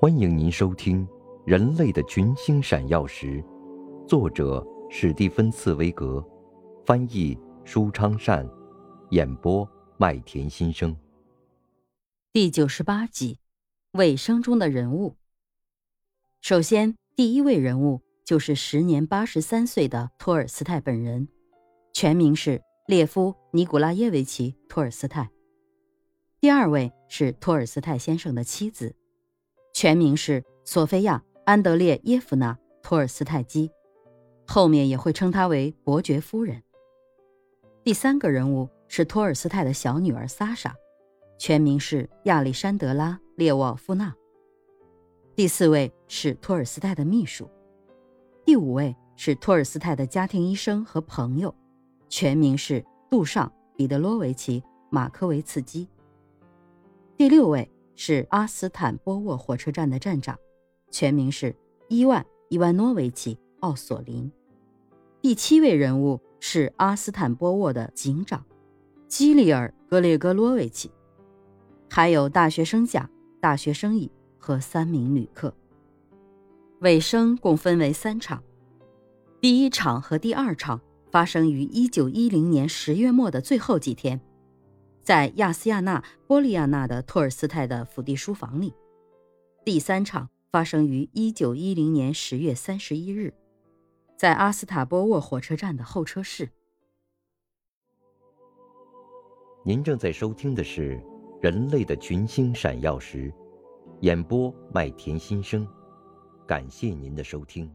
欢迎您收听《人类的群星闪耀时》，作者史蒂芬·茨威格，翻译舒昌善，演播麦田心声。第九十八集，尾声中的人物。首先，第一位人物就是时年八十三岁的托尔斯泰本人，全名是列夫·尼古拉耶维奇·托尔斯泰。第二位是托尔斯泰先生的妻子。全名是索菲亚·安德烈耶夫娜·托尔斯泰基，后面也会称她为伯爵夫人。第三个人物是托尔斯泰的小女儿萨莎，全名是亚历山德拉·列沃夫娜。第四位是托尔斯泰的秘书。第五位是托尔斯泰的家庭医生和朋友，全名是杜尚·彼得罗维奇·马科维茨基。第六位。是阿斯坦波沃火车站的站长，全名是伊万·伊万诺维奇·奥索林。第七位人物是阿斯坦波沃的警长，基里尔·格列戈罗维奇。还有大学生甲、大学生乙和三名旅客。尾声共分为三场，第一场和第二场发生于1910年十月末的最后几天。在亚斯亚纳波利亚纳的托尔斯泰的府邸书房里，第三场发生于一九一零年十月三十一日，在阿斯塔波沃火车站的候车室。您正在收听的是《人类的群星闪耀时》，演播麦田心声，感谢您的收听。